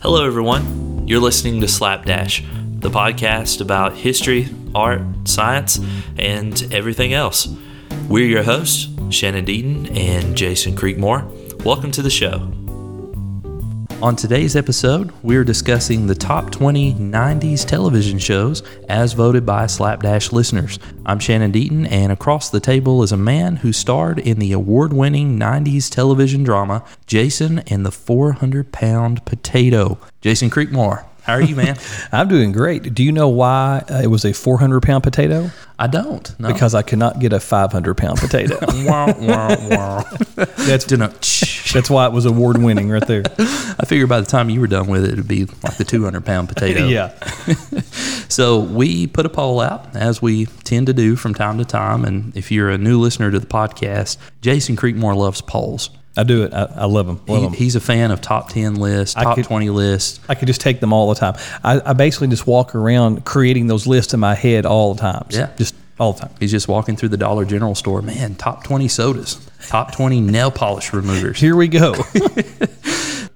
Hello, everyone. You're listening to Slapdash, the podcast about history, art, science, and everything else. We're your hosts, Shannon Deaton and Jason Creekmore. Welcome to the show. On today's episode, we're discussing the top 20 90s television shows as voted by Slapdash listeners. I'm Shannon Deaton, and across the table is a man who starred in the award winning 90s television drama Jason and the 400 Pound Potato. Jason Creekmore. How are you, man? I'm doing great. Do you know why uh, it was a 400 pound potato? I don't. No. Because I could not get a 500 pound potato. wah, wah, wah. That's that's why it was award winning right there. I figured by the time you were done with it, it'd be like the 200 pound potato. yeah. so we put a poll out, as we tend to do from time to time. And if you're a new listener to the podcast, Jason Creekmore loves polls. I do it. I, I love them. Love He, them. he's a fan of top 10 lists, top could- 20 lists. I could just take them all the time. I, I basically just walk around creating those lists in my head all the time. Yeah. Just all the time. He's just walking through the Dollar General store. Man, top 20 sodas, top 20 nail polish removers. Here we go.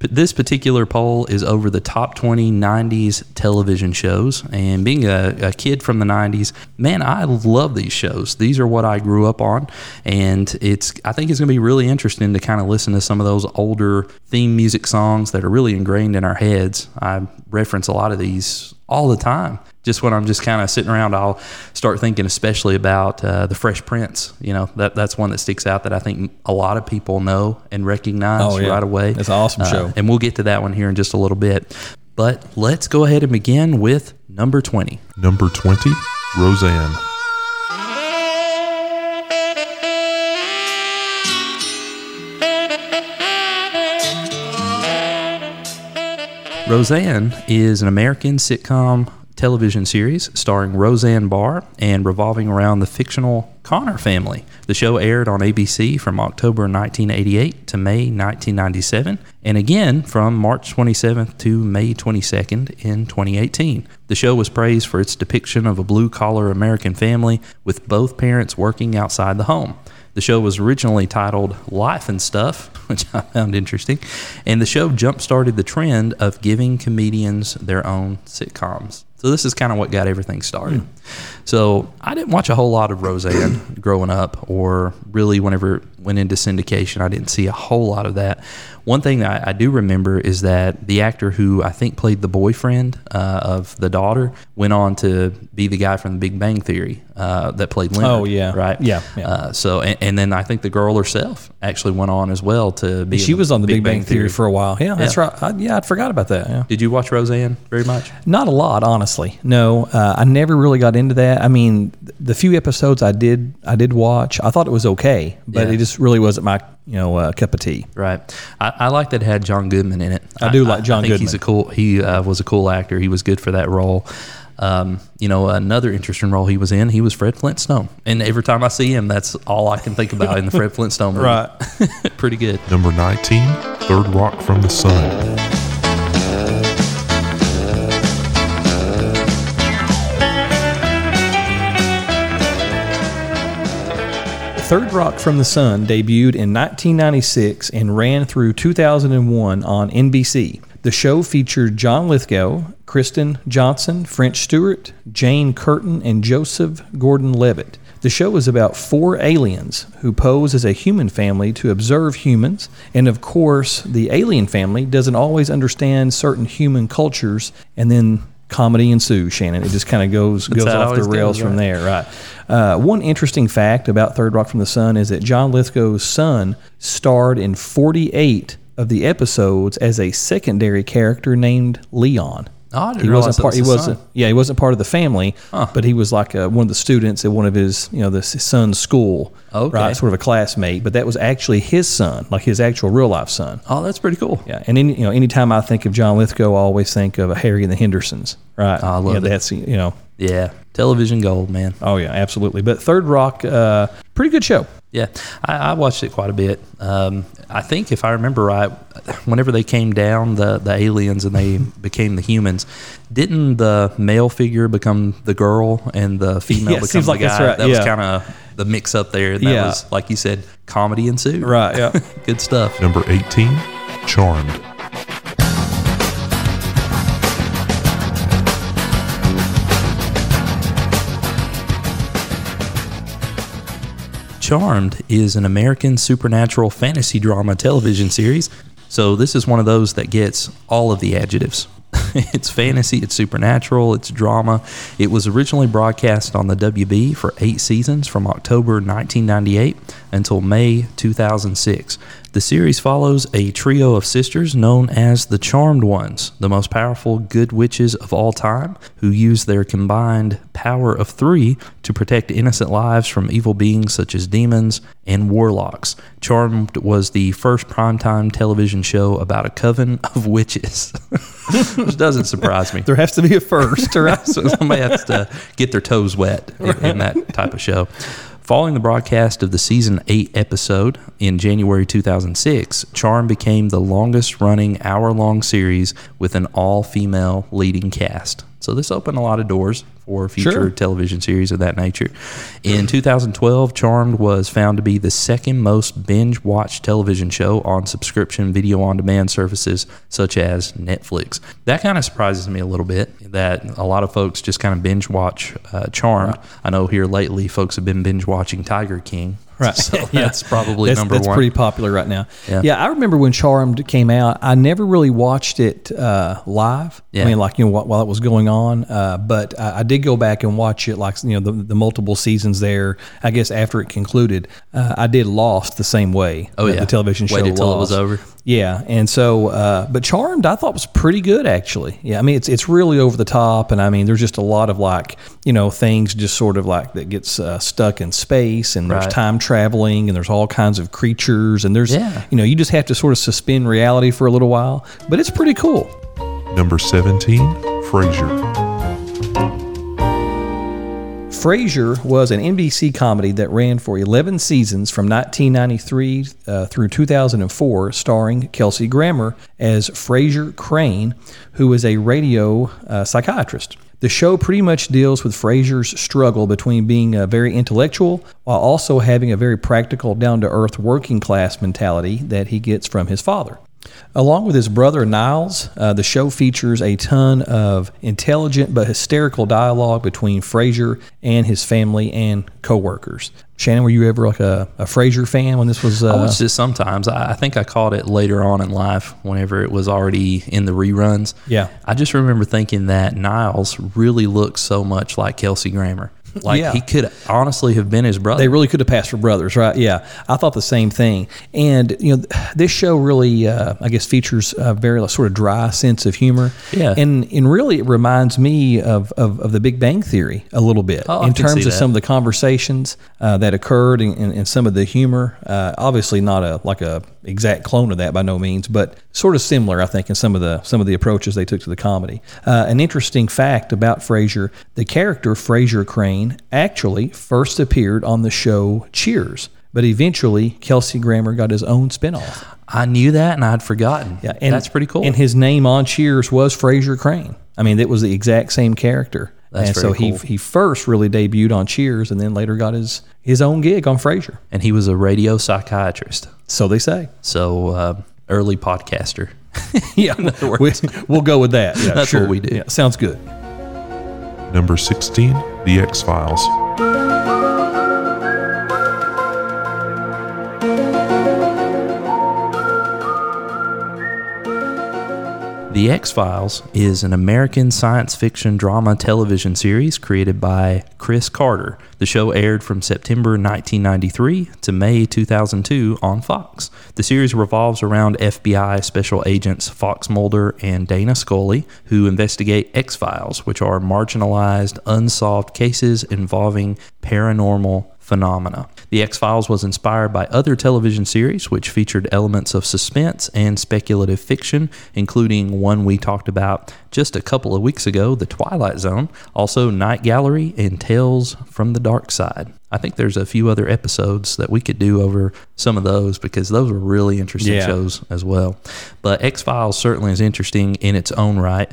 But this particular poll is over the top 20 90s television shows. And being a, a kid from the 90s, man, I love these shows. These are what I grew up on. And it's I think it's going to be really interesting to kind of listen to some of those older theme music songs that are really ingrained in our heads. I reference a lot of these all the time. Just when I'm just kind of sitting around, I'll start thinking, especially about uh, the Fresh Prince. You know, that that's one that sticks out that I think a lot of people know and recognize Oh, yeah. right away. It's an awesome Uh, show. and we'll get to that one here in just a little bit. But let's go ahead and begin with number 20. Number 20, Roseanne. Roseanne is an American sitcom television series starring Roseanne Barr and revolving around the fictional Connor family. The show aired on ABC from October 1988 to May 1997, and again from March 27th to May 22nd in 2018. The show was praised for its depiction of a blue collar American family with both parents working outside the home. The show was originally titled Life and Stuff, which I found interesting, and the show jump started the trend of giving comedians their own sitcoms. So this is kind of what got everything started. Hmm. So I didn't watch a whole lot of Roseanne growing up, or really whenever went into syndication, I didn't see a whole lot of that. One thing that I, I do remember is that the actor who I think played the boyfriend uh, of the daughter went on to be the guy from The Big Bang Theory uh, that played Leonard. Oh, yeah. right, Yeah, yeah. Uh, so and, and then I think the girl herself actually went on as well to be. she was on the Big, Bang, Theory. for a while. Yeah, that's Yeah. right. I, yeah, I'd forgot about that. Yeah. Did you watch Roseanne very much? Not a lot, honestly. No, uh, I never really got into that. I mean, the few episodes I did, I did watch. I thought it was okay, but Yeah. it just really wasn't my, you know, uh, cup of tea. Right. I, I like that it had John Goodman in it. I do like John I think He's a Goodman. cool. He uh, was a cool actor. He was good for that role. Um, you know, another interesting role he was in. He was Fred Flintstone, and every time I see him, that's all I can think about in the Fred Flintstone movie. Right. Pretty good. Number 19, Third Rock from the Sun. Third Rock from the Sun debuted in 1996 and ran through 2001 on NBC. The show featured John Lithgow, Kristen Johnston, French Stewart, Jane Curtin, and Joseph Gordon Levitt. The show is about four aliens who pose as a human family to observe humans, and of course, the alien family doesn't always understand certain human cultures, and then comedy ensues. Shannon, it just kind of goes goes off the rails goes, from right. there, right? Uh, one interesting fact about Third Rock from the Sun is that John Lithgow's son starred in 48 of the episodes as a secondary character named Leon. Oh, he wasn't part. He wasn't. son. Yeah, he wasn't part of the family, but he was like uh one of the students at one of his, you know, the his son's school. Okay. Right, sort of a classmate, but that was actually his son, like his actual real life son. Oh, that's pretty cool. Yeah, and any, you know, anytime I think of John Lithgow, I always think of Harry and the Hendersons. Right. I love yeah, it. That's you know. Yeah, television gold, man. Oh yeah, absolutely. But Third Rock, uh, pretty good show. Yeah, I, I watched it quite a bit. Um, I think if I remember right, whenever they came down, the the aliens and they became the humans, didn't the male figure become the girl and the female Yeah, become seems the like that's guy? right, That was kind of the mix up there. That Yeah. was, like you said, comedy ensued. Right. Yeah. Good stuff. Number 18, Charmed. Charmed is an American supernatural fantasy drama television series. So this is one of those that gets all of the adjectives. it's fantasy, it's supernatural, it's drama. It was originally broadcast on the WB for eight seasons from October 1998 until May 2006. The series follows a trio of sisters known as the Charmed Ones, the most powerful good witches of all time, who use their combined power of three to protect innocent lives from evil beings such as demons and warlocks. Charmed was the first primetime television show about a coven of witches, which doesn't surprise me. There has to be a first, right? So somebody has to get their toes wet in, in that type of show. Following the broadcast of the season 8 episode in January 2006, Charm became the longest running hour long series with an all female leading cast. So this opened a lot of doors for future Sure. television series of that nature. In 2012, Charmed was found to be the second most binge watched television show on subscription video on demand services such as Netflix. That kind of surprises me a little bit that a lot of folks just kind of binge watch uh, Charmed. I know here lately folks have been binge watching Tiger King. Right. So Yeah. that's probably that's, number that's one. pretty popular right now. Yeah. Yeah. I remember when Charmed came out. I never really watched it uh, live. Yeah. I mean, like you know, while, it was going on. Uh, but I, I did go back and watch it, like you know, the, the multiple seasons there. I guess after it concluded, uh, I did Lost the same way. Oh, yeah. the television show Waited till it was over. Yeah, and so, uh, but Charmed, I thought was pretty good actually. Yeah, I mean, it's it's really over the top, and I mean, there's just a lot of like, you know, things just sort of like that gets uh, stuck in space, and there's time traveling, and there's all kinds of creatures, and there's, Yeah. you know, you just have to sort of suspend reality for a little while, but it's pretty cool. Number 17, Frasier. Frasier was an NBC comedy that ran for 11 seasons from 1993 uh, through 2004, starring Kelsey Grammer as Frasier Crane, who is a radio uh, psychiatrist. The show pretty much deals with Frasier's struggle between being uh, very intellectual while also having a very practical, down to earth working class mentality that he gets from his father. Along with his brother Niles, uh, the show features a ton of intelligent but hysterical dialogue between Frasier and his family and coworkers. Shannon, were you ever like a, a Frasier fan when this was? Uh, I watched it sometimes. I, I think I caught it later on in life whenever it was already in the reruns. Yeah. I just remember thinking that Niles really looks so much like Kelsey Grammer. Like Yeah. he could honestly have been his brother. They really could have passed for brothers, right? Yeah, I thought the same thing. And you know, this show really, uh, I guess, features a very like, sort of dry sense of humor. Yeah. and and really, it reminds me of of, of The Big Bang Theory a little bit Oh, in terms of that. some of the conversations uh, that occurred and, and, and some of the humor. Uh, obviously, not a like a exact clone of that by no means, but sort of similar, I think, in some of the some of the approaches they took to the comedy. Uh, an interesting fact about Frasier: the character Frasier Crane actually first appeared on the show Cheers, but eventually Kelsey Grammer got his own spinoff. I knew that and I'd forgotten. Yeah, and that's pretty cool. And his name on Cheers was Frasier Crane. I mean, it was the exact same character. That's and so very he he first really debuted on Cheers, and then later got his his own gig on Frasier. and he was a radio psychiatrist. So they say. So uh, early podcaster. Yeah, we, we'll go with that. Yeah, That's sure. what we do. Yeah, sounds good. Number 16, The X Files. The X Files is an American science fiction drama television series created by Chris Carter. The show aired from September 1993 to May 2002 on Fox. The series revolves around FBI special agents Fox Mulder and Dana Scully, who investigate X Files, which are marginalized, unsolved cases involving paranormal phenomena. The X Files was inspired by other television series which featured elements of suspense and speculative fiction, including one we talked about just a couple of weeks ago, The Twilight Zone, also Night Gallery and Tales from the Dark Side. I think there's a few other episodes that we could do over some of those because those were really interesting Yeah. shows as well. But X Files certainly is interesting in its own right.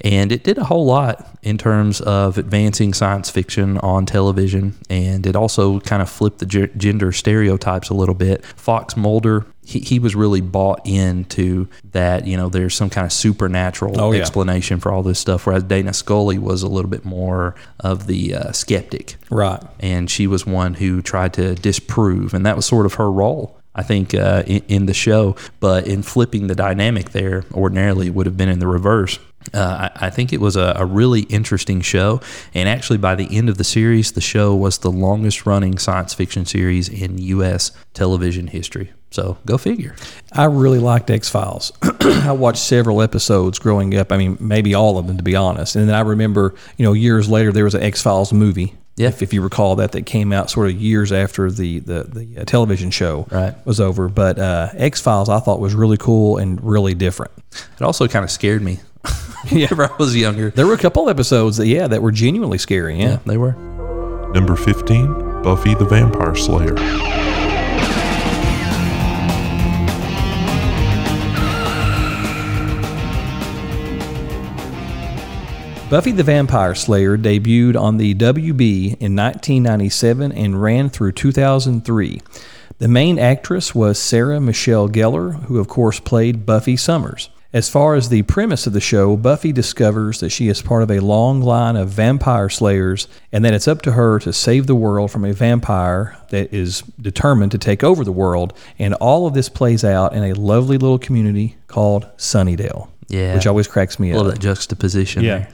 And it did a whole lot in terms of advancing science fiction on television. And it also kind of flipped the ge- gender stereotypes a little bit. Fox Mulder, he, he was really bought into that, you know, there's some kind of supernatural Oh, yeah. explanation for all this stuff. Whereas Dana Scully was a little bit more of the uh, skeptic Right. and she was one who tried to disprove, and that was sort of her role. I think uh, in, in the show, but in flipping the dynamic there, ordinarily it would have been in the reverse. Uh, I, I think it was a, a really interesting show, and actually by the end of the series, the show was the longest running science fiction series in U.S. television history. So go figure. I really liked X Files. I watched several episodes growing up. I mean, maybe all of them, to be honest. And then I remember, you know, years later, there was an X Files movie. Yeah. If, if you recall that, that came out sort of years after the the, the uh, television show Right. was over. But uh, X Files, I thought was really cool and really different. It also kind of scared me. Whenever I was younger, There were a couple episodes that, yeah, that were genuinely scary. Yeah. yeah, they were. Number 15, Buffy the Vampire Slayer. Buffy the Vampire Slayer debuted on the WB in 1997 and ran through 2003. The main actress was Sarah Michelle Gellar, who of course played Buffy Summers. As far as the premise of the show, Buffy discovers that she is part of a long line of vampire slayers and that it's up to her to save the world from a vampire that is determined to take over the world. And all of this plays out in a lovely little community called Sunnydale, Yeah. which always cracks me I up. love that juxtaposition. there.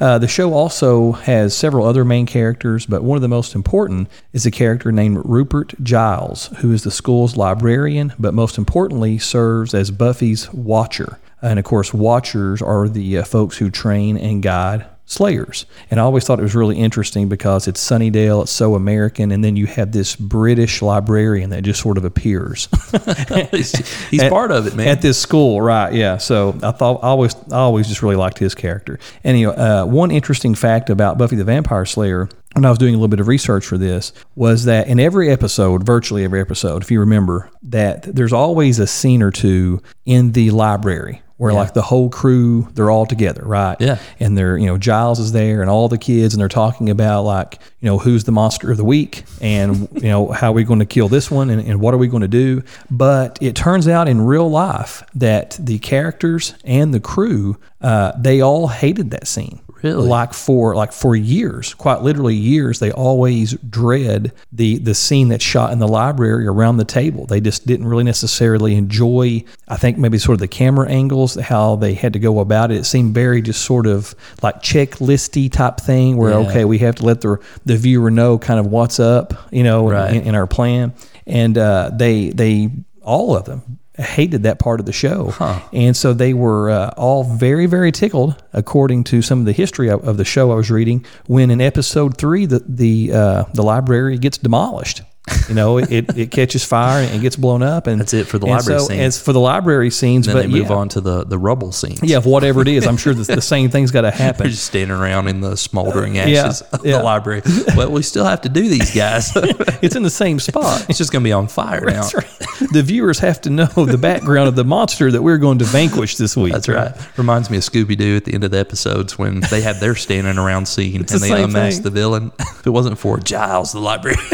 Uh, the show also has several other main characters, but one of the most important is a character named Rupert Giles, who is the school's librarian, but most importantly serves as Buffy's watcher. And of course, watchers are the uh, folks who train and guide slayers. And I always thought it was really interesting because it's Sunnydale, it's so American, and then you have this British librarian that just sort of appears. he's he's At- part of it, man. At this school, right? Yeah. So I thought I always I always just really liked his character. And you know, uh, one interesting fact about Buffy the Vampire Slayer. When I was doing a little bit of research for this, was that in every episode, virtually every episode, if you remember, that there's always a scene or two in the library where like the whole crew they're all together, right? Yeah. And they're you know Giles is there and all the kids and they're talking about like you know who's the monster of the week and you know how are we going to kill this one and, and what are we going to do. But it turns out in real life that the characters and the crew uh, they all hated that scene. Really? Like for like for years, quite literally years, they always dread the the scene that's shot in the library around the table. They just didn't really necessarily enjoy. I think maybe sort of the camera angles, how they had to go about it. It seemed very just sort of like checklisty type thing, where Yeah. okay, we have to let the the viewer know kind of what's up, you know, Right. in, in our plan. And uh, they they all of them hated that part of the show, and so they were uh, all very very tickled, according to some of the history of, of the show I was reading. When in episode three, the the uh, the library gets demolished. You know, it, it catches fire and it gets blown up, and That's it for the library so, scenes. It's for the library scenes, then but move yeah, on to the, the rubble scenes. yeah, whatever it is, I'm sure the, the same thing's got to happen. They're just standing around in the smoldering Yeah, ashes of yeah. the library. Well, we still have to do these guys. it's in the same spot. it's just going to be on fire now. Right. The viewers have to know the background of the monster that we're going to vanquish this week. That's right. Reminds me of Scooby Doo at the end of the episodes when they had their standing around scene and the they unmasked thing. the villain. If it wasn't for Giles, the library.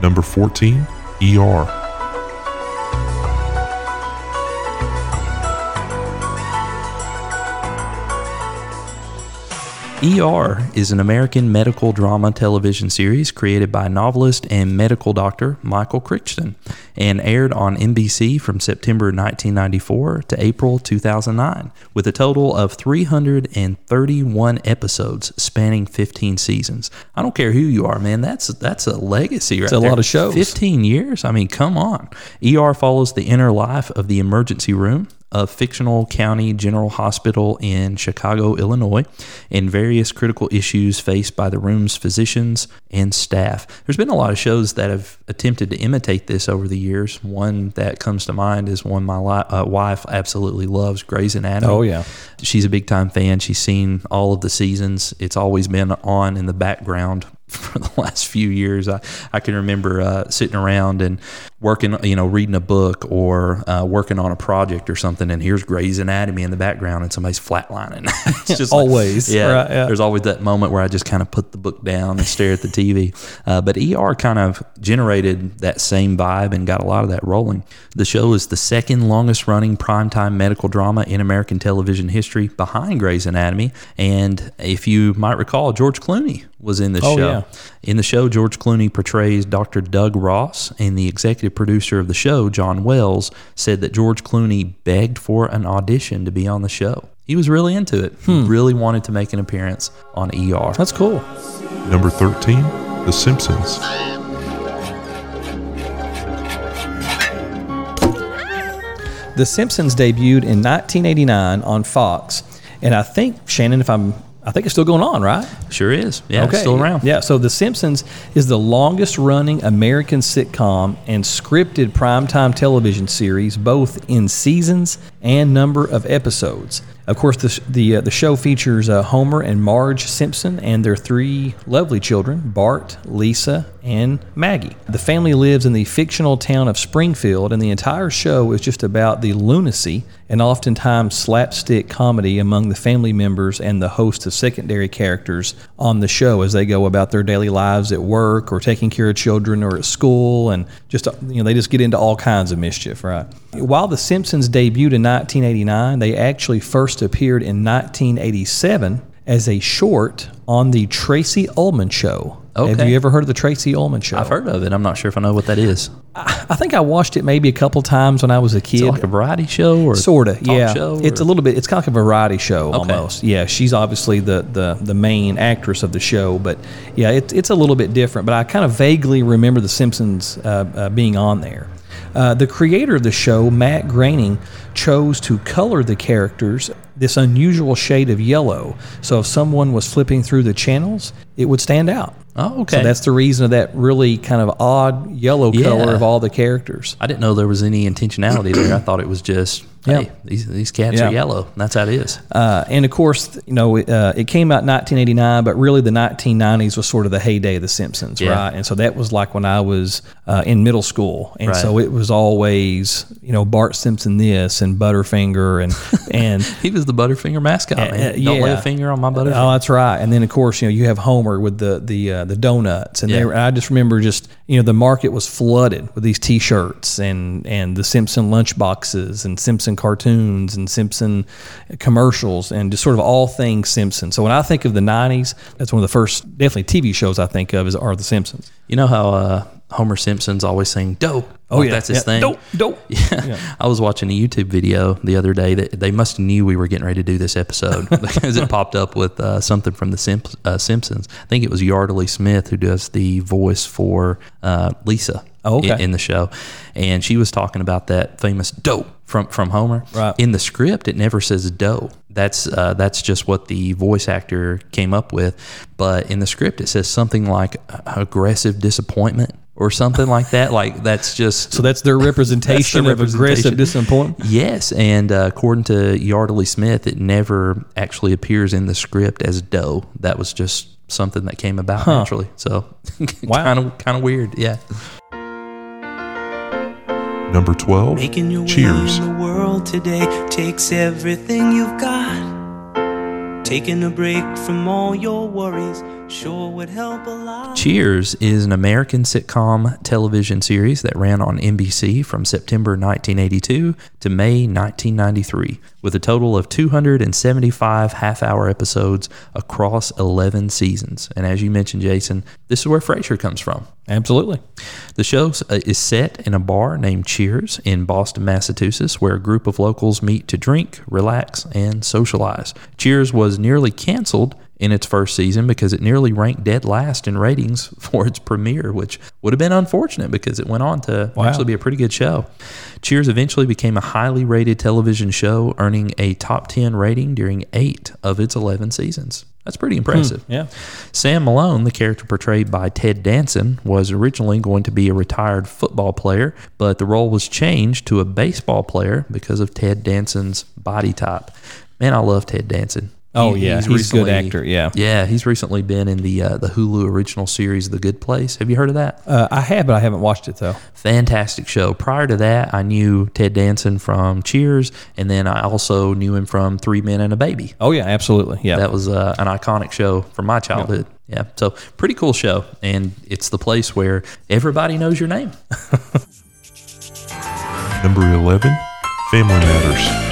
Number 14, ER. ER is an American medical drama television series created by novelist and medical doctor Michael Crichton and aired on NBC from September 1994 to April 2009 with a total of 331 episodes spanning 15 seasons. I don't care who you are, man. That's that's a legacy right a there. lot of shows. 15 years? I mean, come on. ER follows the inner life of the emergency room of fictional county general hospital in Chicago, Illinois, and various critical issues faced by the room's physicians and staff. There's been a lot of shows that have attempted to imitate this over the years. One that comes to mind is one my li- uh, wife absolutely loves, Grey's Anatomy. Oh, yeah. She's a big time fan. She's seen all of the seasons. It's always been on in the background for the last few years. I, I can remember uh, sitting around and working, you know, reading a book or uh, working on a project or something, and here's Grey's Anatomy in the background, and somebody's flatlining. it's just like- Always, yeah, right, yeah. There's always that moment where I just kind of put the book down and stare at the TV. Uh, but ER kind of generated that same vibe and got a lot of that rolling. The show is the second longest running primetime medical drama in American television history behind Grey's Anatomy. And if you might recall, George Clooney was in the Oh, show. yeah. In the show, George Clooney portrays Dr. Doug Ross, and the executive producer of the show, John Wells, said that George Clooney begged for an audition to be on the show. He was really into it. Hmm. He really wanted to make an appearance on ER. That's cool. Number 13, The Simpsons. The Simpsons debuted in 1989 on Fox, and I think Shannon, if I'm, I think it's still going on, right? Sure is. Yeah, it's still around. Yeah, so The Simpsons is the longest running American sitcom and scripted primetime television series, both in seasons and number of episodes. Of course, the the, uh, the show features uh, Homer and Marge Simpson and their three lovely children, Bart, Lisa, and Maggie. The family lives in the fictional town of Springfield, and the entire show is just about the lunacy and oftentimes slapstick comedy among the family members and the host of secondary characters on the show as they go about their daily lives at work or taking care of children or at school and just you know they just get into all kinds of mischief right while the simpsons debuted in 1989 they actually first appeared in 1987 as a short on the Tracey Ullman show. Have you ever heard of the Tracey Ullman show? I've heard of it. I'm not sure if I know what that is. I think I watched it maybe a couple times when I was a kid. like a variety show or Sorta, yeah. show it's a little bit. It's kind of like a variety show Okay. almost. Yeah, she's obviously the, the the main actress of the show, but yeah, it, it's a little bit different. But I kind of vaguely remember The Simpsons uh, uh, being on there. Uh, the creator of the show, Matt Groening, chose to color the characters this unusual shade of yellow. So if someone was flipping through the channels, it would stand out. Oh, okay. So that's the reason of that really kind of odd yellow Yeah. color of all the characters. I didn't know there was any intentionality there. I thought it was just, Yeah. hey, these, these cats Yeah. are yellow. That's how it is. Uh, and of course, you know, it, uh, it came out 1989, but really the 1990s was sort of the heyday of The Simpsons, Yeah. right? And so that was like when I was uh, in middle school, and Right. so it was always, you know, Bart Simpson this and Butterfinger and and He was the Butterfinger mascot, man. Don't lay a finger on my Butterfinger. Oh, that's right. And then of course, you know, you have Homer with the the uh, the donuts, and Yeah. were, I just remember just you know the market was flooded with these T-shirts and and the Simpson lunch boxes and Simpson cartoons and Simpson commercials and just sort of all things Simpson. So when I think of the '90s, that's one of the first definitely TV shows I think of is are the Simpsons. You know how uh, Homer Simpson's always saying "dope"? Oh Like, yeah, that's his yeah. thing. Dope, dope. Yeah. I was watching a YouTube video the other day that they must have knew we were getting ready to do this episode because it popped up with uh, something from the Simp- uh, Simpsons. I think it was Yeardley Smith who does the voice for uh, Lisa Oh, okay. in, in the show, and she was talking about that famous "dope" from from Homer. Right. In the script, it never says "doe." That's uh, that's just what the voice actor came up with, but in the script it says something like aggressive disappointment or something like that. Like that's just So that's their representation their of aggressive disappointment. Yes, and uh, according to Yeardley Smith, it never actually appears in the script as doe. That was just something that came about naturally. So, Wow. kind of kind of weird. Yeah. Number 12, Making your way Cheers. in the world today takes everything you've got. Taking a break from all your worries sure would help a lot. Cheers is an American sitcom television series that ran on NBC from September 1982 to May 1993, with a total of 275 half hour episodes across 11 seasons. And as you mentioned, Jason, this is where Frasier comes from. Absolutely. The show uh, is set in a bar named Cheers in Boston, Massachusetts, where a group of locals meet to drink, relax, and socialize. Cheers was nearly canceled in its first season because it nearly ranked dead last in ratings for its premiere, which would have been unfortunate because it went on to Wow. actually be a pretty good show. Cheers eventually became a highly rated television show, earning a top 10 rating during eight of its 11 seasons. That's pretty hmm, impressive. Yeah. Sam Malone, the character portrayed by Ted Danson, was originally going to be a retired football player, but the role was changed to a baseball player because of Ted Danson's body type. Man, I love Ted Danson. Oh, yeah. He's a good actor, yeah. yeah. He's recently been in the uh, the Hulu original series, The Good Place. Have you heard of that? Uh, I have, but I haven't watched it though. Fantastic show. Prior to that, I knew Ted Danson from Cheers, and then I also knew him from Three Men and a Baby. Oh yeah, absolutely. Yeah. That was uh, an iconic show from my childhood. Yeah, so pretty cool show, and it's the place where everybody knows your name. Number 11, Family Matters.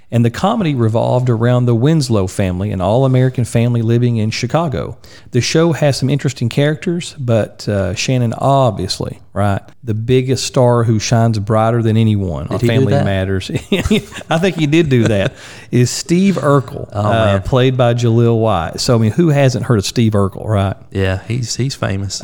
and the comedy revolved around the Winslow family, an all American family living in Chicago. The show has some interesting characters, but uh, Shannon, obviously, right, the biggest star who shines brighter than anyone on Family? Matters. I think he did do that. Is Steve Urkel, uh, Oh, man. played by Jaleel White. So, I mean, who hasn't heard of Steve Urkel, right? Yeah, he's he's famous.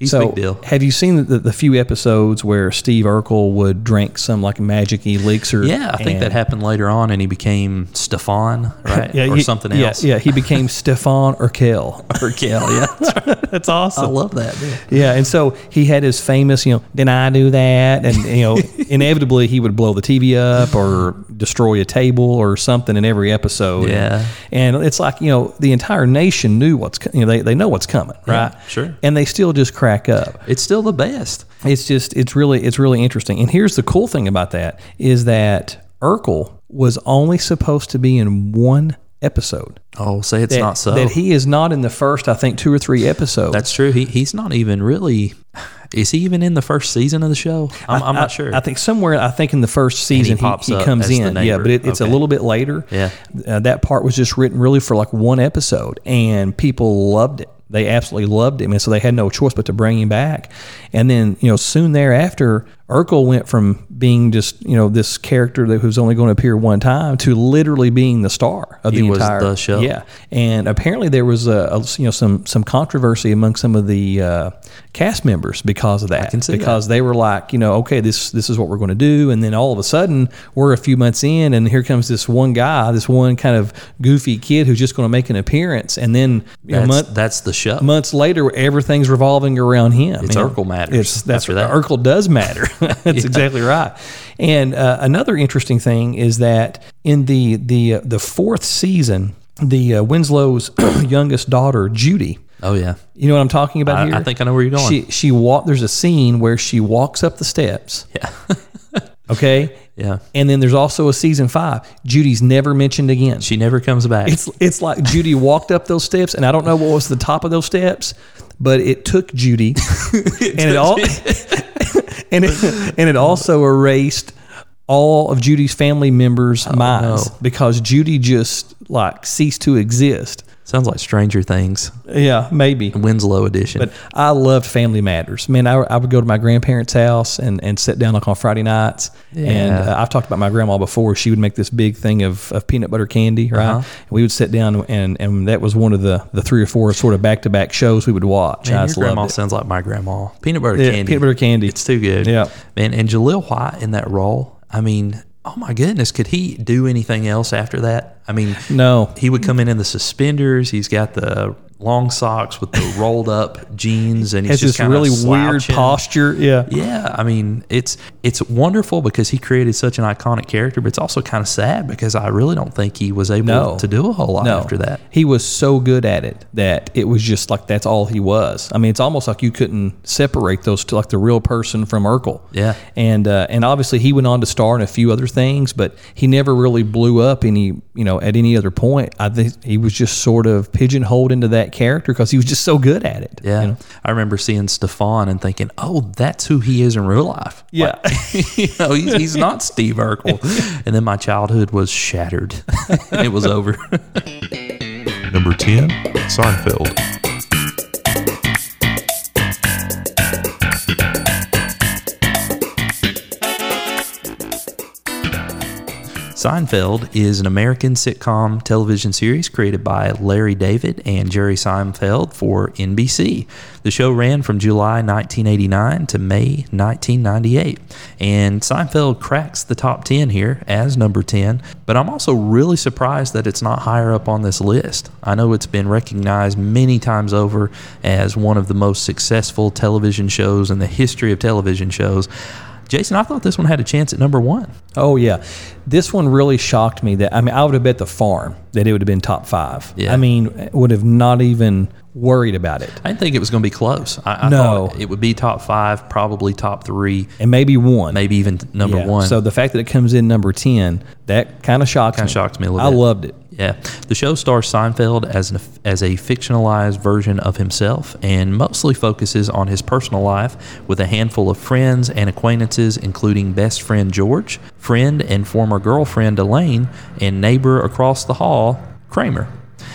he's so a big deal. Have you seen the, the few episodes where Steve Urkel would drink some like magic elixir? Yeah, I think that happened later on, and he became Stefan, right, or he- something else. Yeah, he became Stefan Urkel. Urkel, yeah. That's awesome. I love that. Man. Yeah, and so he had his famous, you know, did I do that? And you know, inevitably he would blow the TV up or destroy a table or something in every episode. Yeah. and it's like you know the entire nation knew what's you know they, they know what's coming, right? sure. And they still just crack up. It's still the best. It's just it's really it's really interesting. And here's the cool thing about that is that Urkel was only supposed to be in one episode. Oh, say it's That, not so. that he is not in the first, I think, two or three episodes. That's true. He he's not even really. Is he even in the first season of the show? I'm, I'm not sure. I think somewhere, I think in the first season, he, pops he up comes in. Yeah, but it, it's a little bit later. Yeah. Uh, that part was just written really for like one episode, and people loved it. They absolutely loved him, and so they had no choice but to bring him back. And then, you know, soon thereafter, Urkel went from being just you know this character that was only going to appear one time to literally being the star of He the was entire the show. Yeah, and apparently there was a, a you know some some controversy among some of the uh, cast members because of that. see that. because they were like, you know, okay, this this is what we're going to do, and then all of a sudden we're a few months in, and here comes this one guy, this one kind of goofy kid who's just going to make an appearance, and then you know, that's, month, that's the show. months later, everything's revolving around him. It's you know. Urkel matters It's that's after that. Urkel does matter. that's exactly right. And uh, another interesting thing is that in the the uh, the fourth season, the uh, Winslow's youngest daughter, Judy. oh yeah. You know what I'm talking about I- here? I think I know where you're going. She she walk. There's a scene where she walks up the steps. Yeah. Okay. Yeah. And then there's also a season five. Judy's never mentioned again. She never comes back. It's it's like Judy walked up those steps, and I don't know what was the top of those steps, but it took Judy, and it all, and it and it also erased all of Judy's family members' oh, minds no. because Judy just like ceased to exist. Sounds like Stranger Things, Yeah, maybe. Winslow edition. But I loved Family Matters. Man, I, I would go to my grandparents' house and, and sit down like on Friday nights. And uh, I've talked about my grandma before. She would make this big thing of, of peanut butter candy, right? Uh-huh. We would sit down and, and that was one of the, the three or four sort of back to back shows we would watch. I Man, your grandma sounds like my grandma. Peanut butter Yeah, candy. peanut butter candy. It's too good. Yeah. Man, and Jaleel White in that role, I mean, oh my goodness, could he do anything else after that? I mean, No. He would come in in the suspenders. He's got the long socks with the rolled up jeans and he's Has just this really weird posture. Yeah. Yeah, I mean, it's it's wonderful because he created such an iconic character, but it's also kind of sad because I really don't think he was able No. to do a whole lot No. after that. He was so good at it that it was just like that's all he was. I mean, it's almost like you couldn't separate those two, like the real person from Urkel. Yeah. And uh, and obviously he went on to star in a few other things, but he never really blew up any you know at any other point. I think he was just sort of pigeonholed into that character because he was just so good at it. Yeah, you know? I remember seeing Stefan and thinking, "Oh, that's who he is in real life." Yeah. Like, you know, he's, he's not Steve Urkel. And then my childhood was shattered. it was over. Number 10, Seinfeld. Seinfeld is an American sitcom television series created by Larry David and Jerry Seinfeld for NBC. The show ran from July 1989 to May 1998, and Seinfeld cracks the top 10 here as number 10, but I'm also really surprised that it's not higher up on this list. I know it's been recognized many times over as one of the most successful television shows in the history of television shows. Jason, I thought this one had a chance at number one. Oh yeah, this one really shocked me. That I mean, I would have bet the farm that it would have been top five. Yeah. I mean, would have not even worried about it, I didn't think it was going to be close. I, I No. thought it would be top five, probably top three, and maybe one, maybe even number Yeah. one. So the fact that it comes in number ten, that kind of shocked Kinda me. shocked me a little bit. I bit. loved it. Yeah, the show stars Seinfeld as an, as a fictionalized version of himself, and mostly focuses on his personal life with a handful of friends and acquaintances, including best friend George, friend and former girlfriend Elaine, and neighbor across the hall Kramer.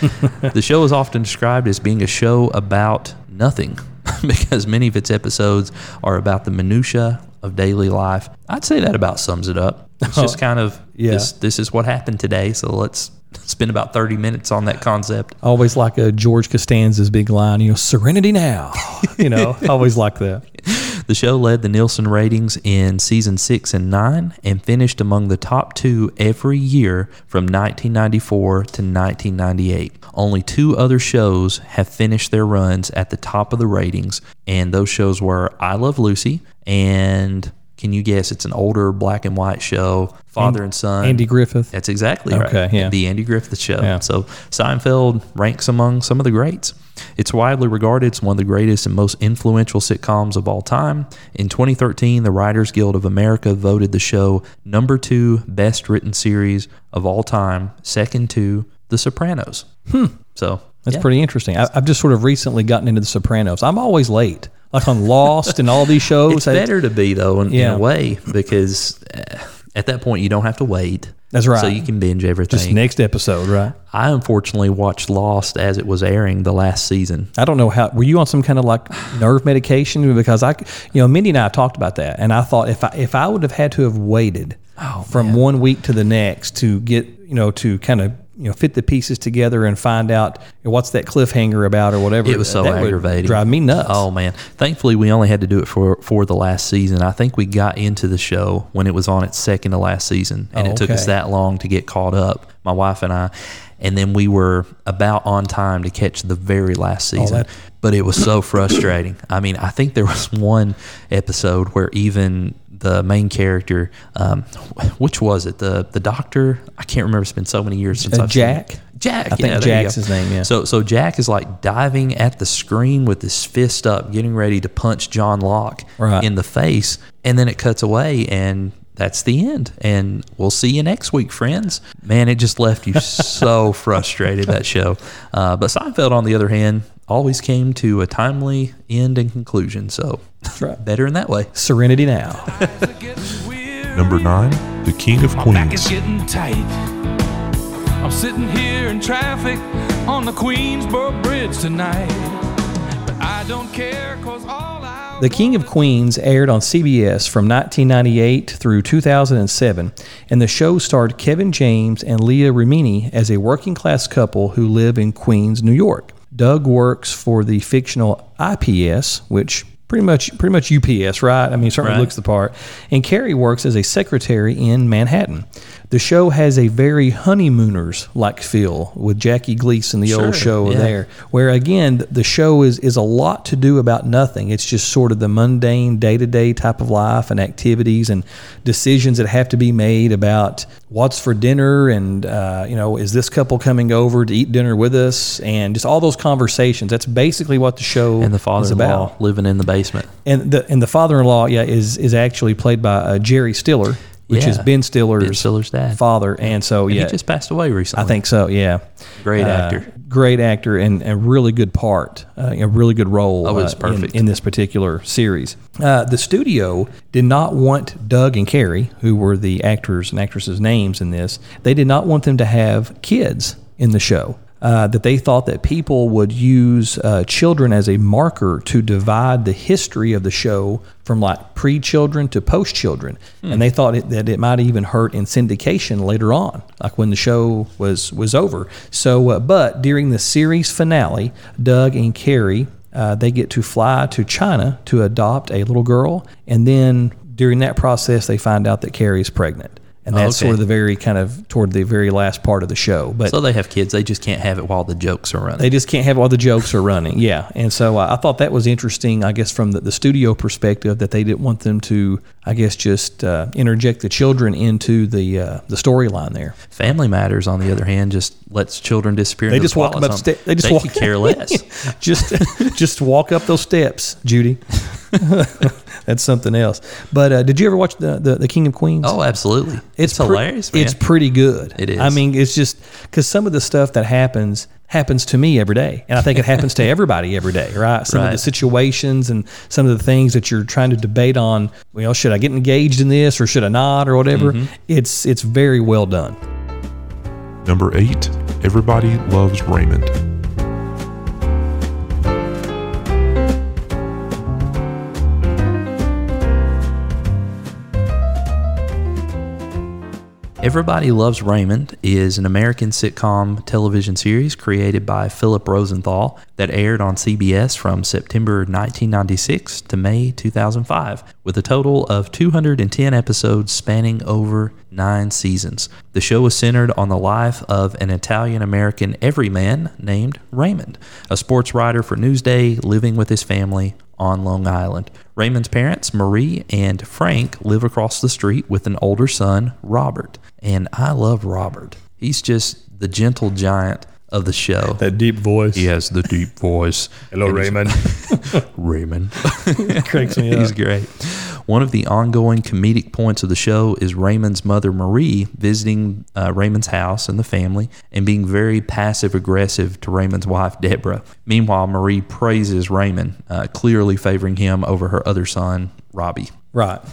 the show is often described as being a show about nothing because many of its episodes are about the minutia of daily life. I'd say that about sums it up. It's just oh, kind of Yeah. this this is what happened today, so let's spend about 30 minutes on that concept. Always like a George Costanza's big line, you know, "Serenity now." you know, always like that. The show led the Nielsen ratings in season 6 and 9 and finished among the top 2 every year from 1994 to 1998. Only two other shows have finished their runs at the top of the ratings, and those shows were I Love Lucy and can you guess it's an older black and white show, Father and Son. Andy Griffith. That's exactly right. Okay, yeah. The Andy Griffith Show. Yeah. So Seinfeld ranks among some of the greats. It's widely regarded as one of the greatest and most influential sitcoms of all time. In 2013, the Writers Guild of America voted the show number two best written series of all time, second to The Sopranos. Hmm. So That's yeah. pretty interesting. I, I've just sort of recently gotten into The Sopranos. I'm always late, like on Lost and all these shows. It's better to be though, in, in a way, because uh, at that point you don't have to wait. That's right. So you can binge everything. Just next episode, right? I unfortunately watched Lost as it was airing the last season. I don't know how. Were you on some kind of like nerve medication? Because I, you know, Mindy and I talked about that, and I thought if I if I would have had to have waited from one week to the next to get you know to kind of you know fit the pieces together and find out what's that cliffhanger about or whatever, It was so that aggravating. drive me nuts. Oh man! Thankfully, we only had to do it for for the last season. I think we got into the show when it was on its second to last season, and Oh, it took us that long to get caught up. My wife and I, and then we were about on time to catch the very last season. But it was so frustrating. I mean, I think there was one episode where even the main character, um, which was it? The the doctor? I can't remember. It's been so many years since Uh, I've seen it. Jack? Jack. I think yeah, you Jack's his name, yeah. So so Jack is like diving at the screen with his fist up, getting ready to punch John Locke Right. in the face, and then it cuts away and that's the end. And we'll see you next week, friends. Man, it just left you so frustrated that show. Uh, but Seinfeld, on the other hand, always came to a timely end and conclusion. So right. better in that way. Serenity now. Number 9, The King of Queens. My back is Queens. getting tight. I'm sitting here in traffic on the Queensboro Bridge tonight. But I don't care cause all I The King of Queens aired on CBS from 1998 through 2007, and the show starred Kevin James and Leah Remini as a working class couple who live in Queens, New York. Doug works for the fictional IPS, which pretty much pretty much UPS, right? I mean, certainly Right. looks the part. And Carrie works as a secretary in Manhattan. The show has a very honeymooners like feel with Jackie Gleason, the Sure, old show yeah. there where again the show is is a lot to do about nothing. It's just sort of the mundane day-to-day type of life and activities and decisions that have to be made about what's for dinner and uh, you know is this couple coming over to eat dinner with us? And just all those conversations. That's basically what the show And the father-in-law about. living in the basement. and the and the father-in-law yeah is is actually played by uh, Jerry Stiller which is Ben Stiller's, Ben Stiller's dad. father and so And yeah He just passed away recently. I think so. Yeah, Great Uh, actor. great actor, and a really good part, uh, a really good role. Oh, it was uh, in- perfect. in, this particular series. Uh, the studio did not want Doug and Carrie, who were the actors and actresses' names in this. They did not want them to have kids in the show. Uh, that they thought that people would use uh, children as a marker to divide the history of the show from like pre-children to post-children, and they thought it, that it might even hurt in syndication later on, like when the show was was over. So, uh, but during the series finale, Doug and Carrie uh, they get to fly to China to adopt a little girl, and then during that process, they find out that Carrie's pregnant, and that's Okay. sort of the very kind of toward the very last part of the show. But So they have kids. They just can't have it while the jokes are running. they just can't have while the jokes are running. Yeah, and so uh, I thought that was interesting. I guess from the, the studio perspective, that they didn't want them to, I guess, just uh, interject the children into the uh, the storyline there. Family Matters, on the other hand, just lets children disappear. They into just the walk plot them of up. Sta- they just they walk. care less. just just walk up those steps, Judy. That's something else. But uh, did you ever watch the, the the King of Queens? oh, absolutely. It's, pre- hilarious. Man. It's pretty good. It is. I mean, it's just because some of the stuff that happens happens to me every day, and I think it happens to everybody every day, right? Some of the situations and some of the things that you're trying to debate on. Well, should I get engaged in this or should I not or whatever? Mm-hmm. It's it's very well done. Number 8. Everybody Loves Raymond. Everybody Loves Raymond is an American sitcom television series created by Philip Rosenthal that aired on CBS from September 1996 to May 2005, with a total of 210 episodes spanning over nine seasons. The show was centered on the life of an Italian American everyman named Raymond, a sports writer for Newsday living with his family on Long Island. Raymond's parents, Marie and Frank, live across the street with an older son, Robert. And I love Robert. He's just the gentle giant of the show. That deep voice. He has the deep voice. Hello, Raymond. Raymond. Cracks me He's great. One of the ongoing comedic points of the show is Raymond's mother, Marie, visiting uh, Raymond's house and the family and being very passive aggressive to Raymond's wife, Deborah. Meanwhile, Marie praises Raymond, uh, clearly favoring him over her other son, Robbie. Right.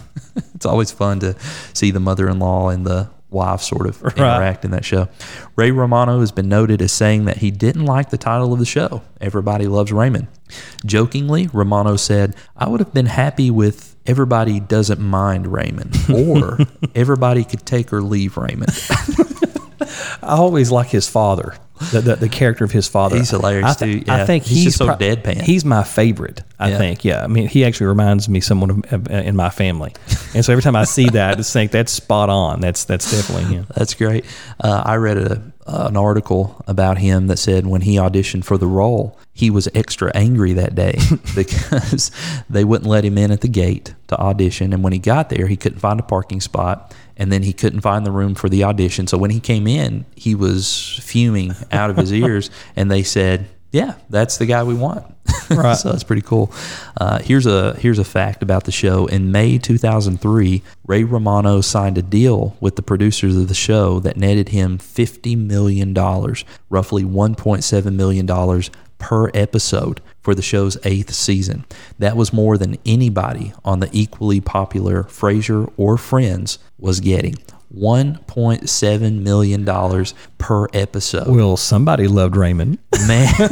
It's always fun to see the mother in law and the wife sort of interact in that show. Ray Romano has been noted as saying that he didn't like the title of the show, Everybody Loves Raymond. Jokingly, Romano said, I would have been happy with Everybody Doesn't Mind Raymond or Everybody Could Take or Leave Raymond. I always like his father, the, the, the character of his father. He's hilarious, I thi- too. Yeah. I think He's he's, just so deadpan. He's my favorite. I Yeah. think. Yeah. I mean, he actually reminds me someone of, of, in my family, and so every time I see that, I just think that's spot on. That's that's definitely him. That's great. Uh, I read a, Uh, an article about him that said when he auditioned for the role, he was extra angry that day because they wouldn't let him in at the gate to audition. And when he got there, he couldn't find a parking spot. And then he couldn't find the room for the audition. So when he came in, he was fuming out of his ears. And they said, Yeah, that's the guy we want. Right. so that's pretty cool. Uh, here's a here's a fact about the show. In May 2003, Ray Romano signed a deal with the producers of the show that netted him 50 million dollars, roughly 1.7 million dollars per episode for the show's eighth season. That was more than anybody on the equally popular Frasier or Friends was getting. $1.7 million per episode. Well, somebody loved Raymond. Man,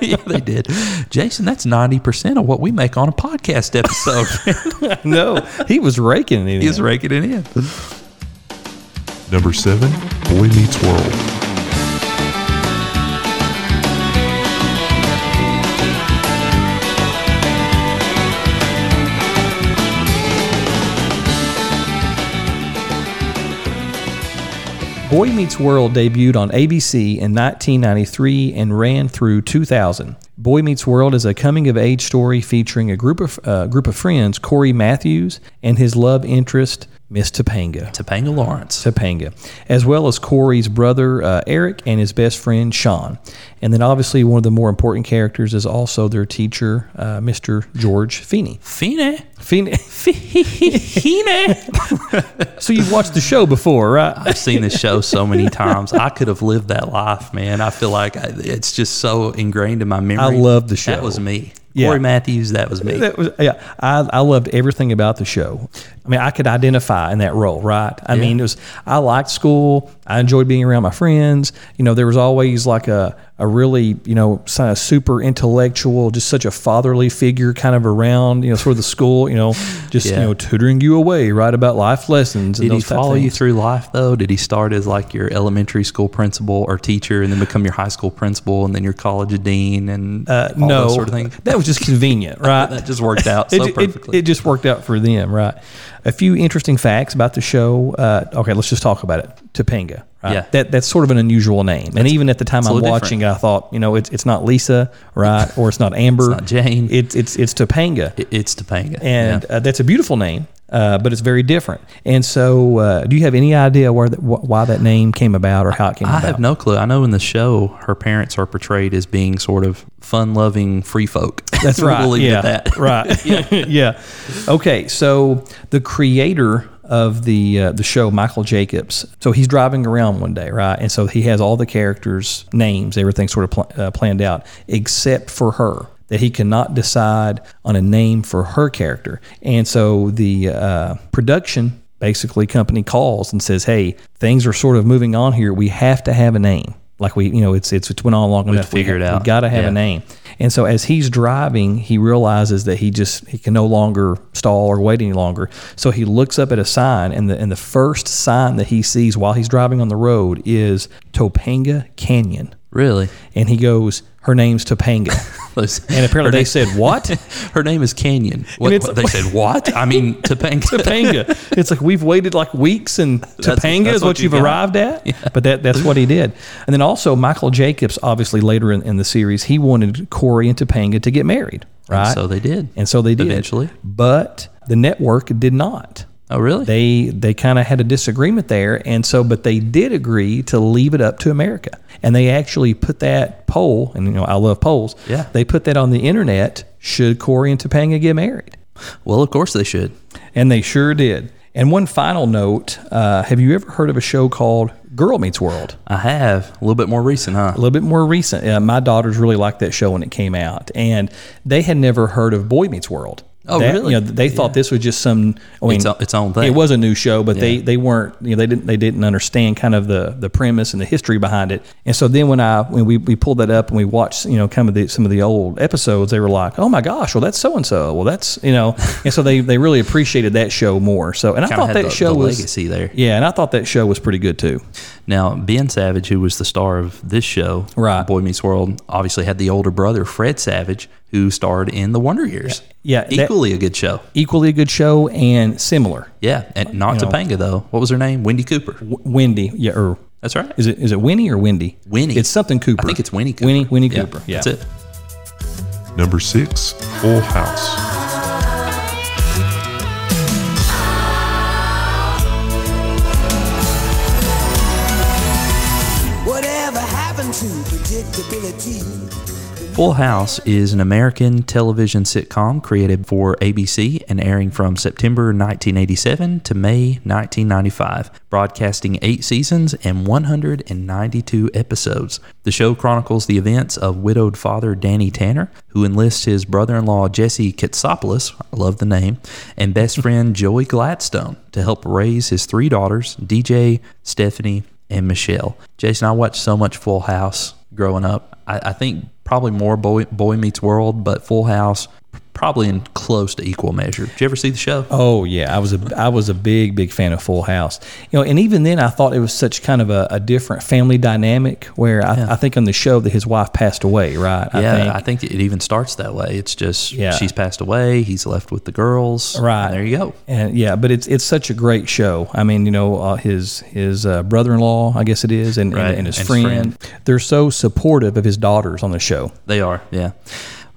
yeah, they did. Jason, that's 90% of what we make on a podcast episode. no, he was raking it. in. He was raking it in. Number 7. Boy Meets World. Boy Meets World debuted on ABC in 1993 and ran through 2000. Boy Meets World is a coming of age story featuring a group of uh, group of friends, Corey Matthews and his love interest, Miss Topanga. Topanga Lawrence. Topanga, as well as Corey's brother uh, Eric and his best friend Sean. And then obviously one of the more important characters is also their teacher, uh, Mr. George Feeney. Fine. Feeney. Fine. so you've watched the show before, right? I've seen this show so many times. I could have lived that life, man. I feel like I, it's just so ingrained in my memory. I love the show. That was me. Yeah. Corey Matthews, that was me. That was, yeah, I, I loved everything about the show. I mean, I could identify in that role, right? I mean, it was I liked school. I enjoyed being around my friends. You know, there was always like a a really you know kind of super intellectual, just such a fatherly figure kind of around you know sort of the school. You know, just Yeah. you know tutoring you away, right about life lessons. Did he follow you through life though? Did he start as like your elementary school principal or teacher, and then become your high school principal, and then your college dean, and Uh, all no, sort of thing? that was just convenient, right? That just worked out so it, perfectly. It, just worked out for them, right? A few interesting facts about the show. Uh, okay, let's just talk about it. Topanga. Right? Yeah. That that's sort of an unusual name, and even at the time it's I'm watching, it, I thought, you know, it's it's not Lisa, right, or it's not Amber, not Jane. It's it's it's Topanga, It- it's Topanga, and Yeah. uh, that's a beautiful name, uh, but it's very different. And so, uh, do you have any idea where that, wh- why that name came about, or how it came I about? I have no clue. I know in the show, her parents are portrayed as being sort of fun-loving free folk. That's right. we'll yeah. that. right. yeah. Okay. So the creator of the uh, the show, Michael Jacobs. So he's driving around one day, right? And so he has all the characters' names, everything sort of pl- uh, planned out, except for her. That he cannot decide on a name for her character, and so the uh, production basically company calls and says, "Hey, things are sort of moving on here. We have to have a name. Like we, you know, it's it's, it's went on long enough. figure we, it out. We got to have Yeah. a name." And so as he's driving, he realizes that he just he can no longer stall or wait any longer. So he looks up at a sign, and the and the first sign that he sees while he's driving on the road is Topanga Canyon, Really? and he goes, "Her name's Topanga." And apparently they name- said, "What?" Her name is Canyon. What, what- they said what? I mean Topanga. Topanga. It's like we've waited like weeks, and Topanga that's is what, what you you've got. arrived at. But that that's what he did. And then also Michael Jacobs, obviously later in, in the series, he wanted Corey and Topanga to get married, right? so they did. and so they did Eventually. But the network did not. Oh, really? They they kind of had a disagreement there, and so but they did agree to leave it up to America, and they actually put that poll, and you know I love polls. Yeah. they put that on the internet. Should Corey and Topanga get married? well, of course they should. And they sure did. And one final note uh, have you ever heard of a show called Girl Meets World? I have a little bit more recent, huh? A little bit more recent. Uh, my daughters really liked that show when it came out, and they had never heard of Boy Meets World. Oh, That- really? You know, they thought this was just some. I mean, Its o- its own thing. It was a new show, but they Yeah. they weren't. You know, they didn't they didn't understand kind of the the premise and the history behind it. And so then when I when we, we pulled that up and we watched you know kind of the, some of the old episodes, they were like, oh my gosh, well that's so and so. Well that's you know, and so they they really appreciated that show more. So and I thought that the- show the was legacy there. Yeah, and I thought that show was pretty good too. Now, Ben Savage, who was the star of this show, Right. Boy Meets World, obviously had the older brother, Fred Savage, who starred in The Wonder Years. Yeah, that- Equally a good show. Equally a good show and similar. Yeah. And not You know. Topanga, though. What was her name? Wendy Cooper. W- Wendy, yeah, or That's right. is it is it Winnie or Wendy? Winnie. It's something Cooper. I think it's Winnie Cooper. Winnie Winnie Cooper. Yeah, That's it. Number 6. Full House. Full House is an American television sitcom created for ABC and airing from September 1987 to May 1995, broadcasting eight seasons and 192 episodes. The show chronicles the events of widowed father Danny Tanner, who enlists his brother in law Jesse Katsopolis, I love the name, and best friend Joey Gladstone to help raise his three daughters, DJ, Stephanie, and Michelle. Jason, I watched so much Full House growing up. I, I think probably more Boy, Boy Meets World, but Full House probably in close to equal measure. Did you ever see the show? Oh yeah, I was a I was a big big fan of Full House. You know, and even then I thought it was such kind of a, a different family dynamic where I, I think on the show that his wife passed away, right? yeah, I I think. it even starts that way. It's just Yeah. she's passed away. He's left with the girls. Right. there you go. And yeah, but it's it's such a great show. I mean, you know, uh, his his uh, brother-in-law, I guess it is, and, Right, and, and his and his friend. They're so supportive of his daughters on the show. They are, yeah.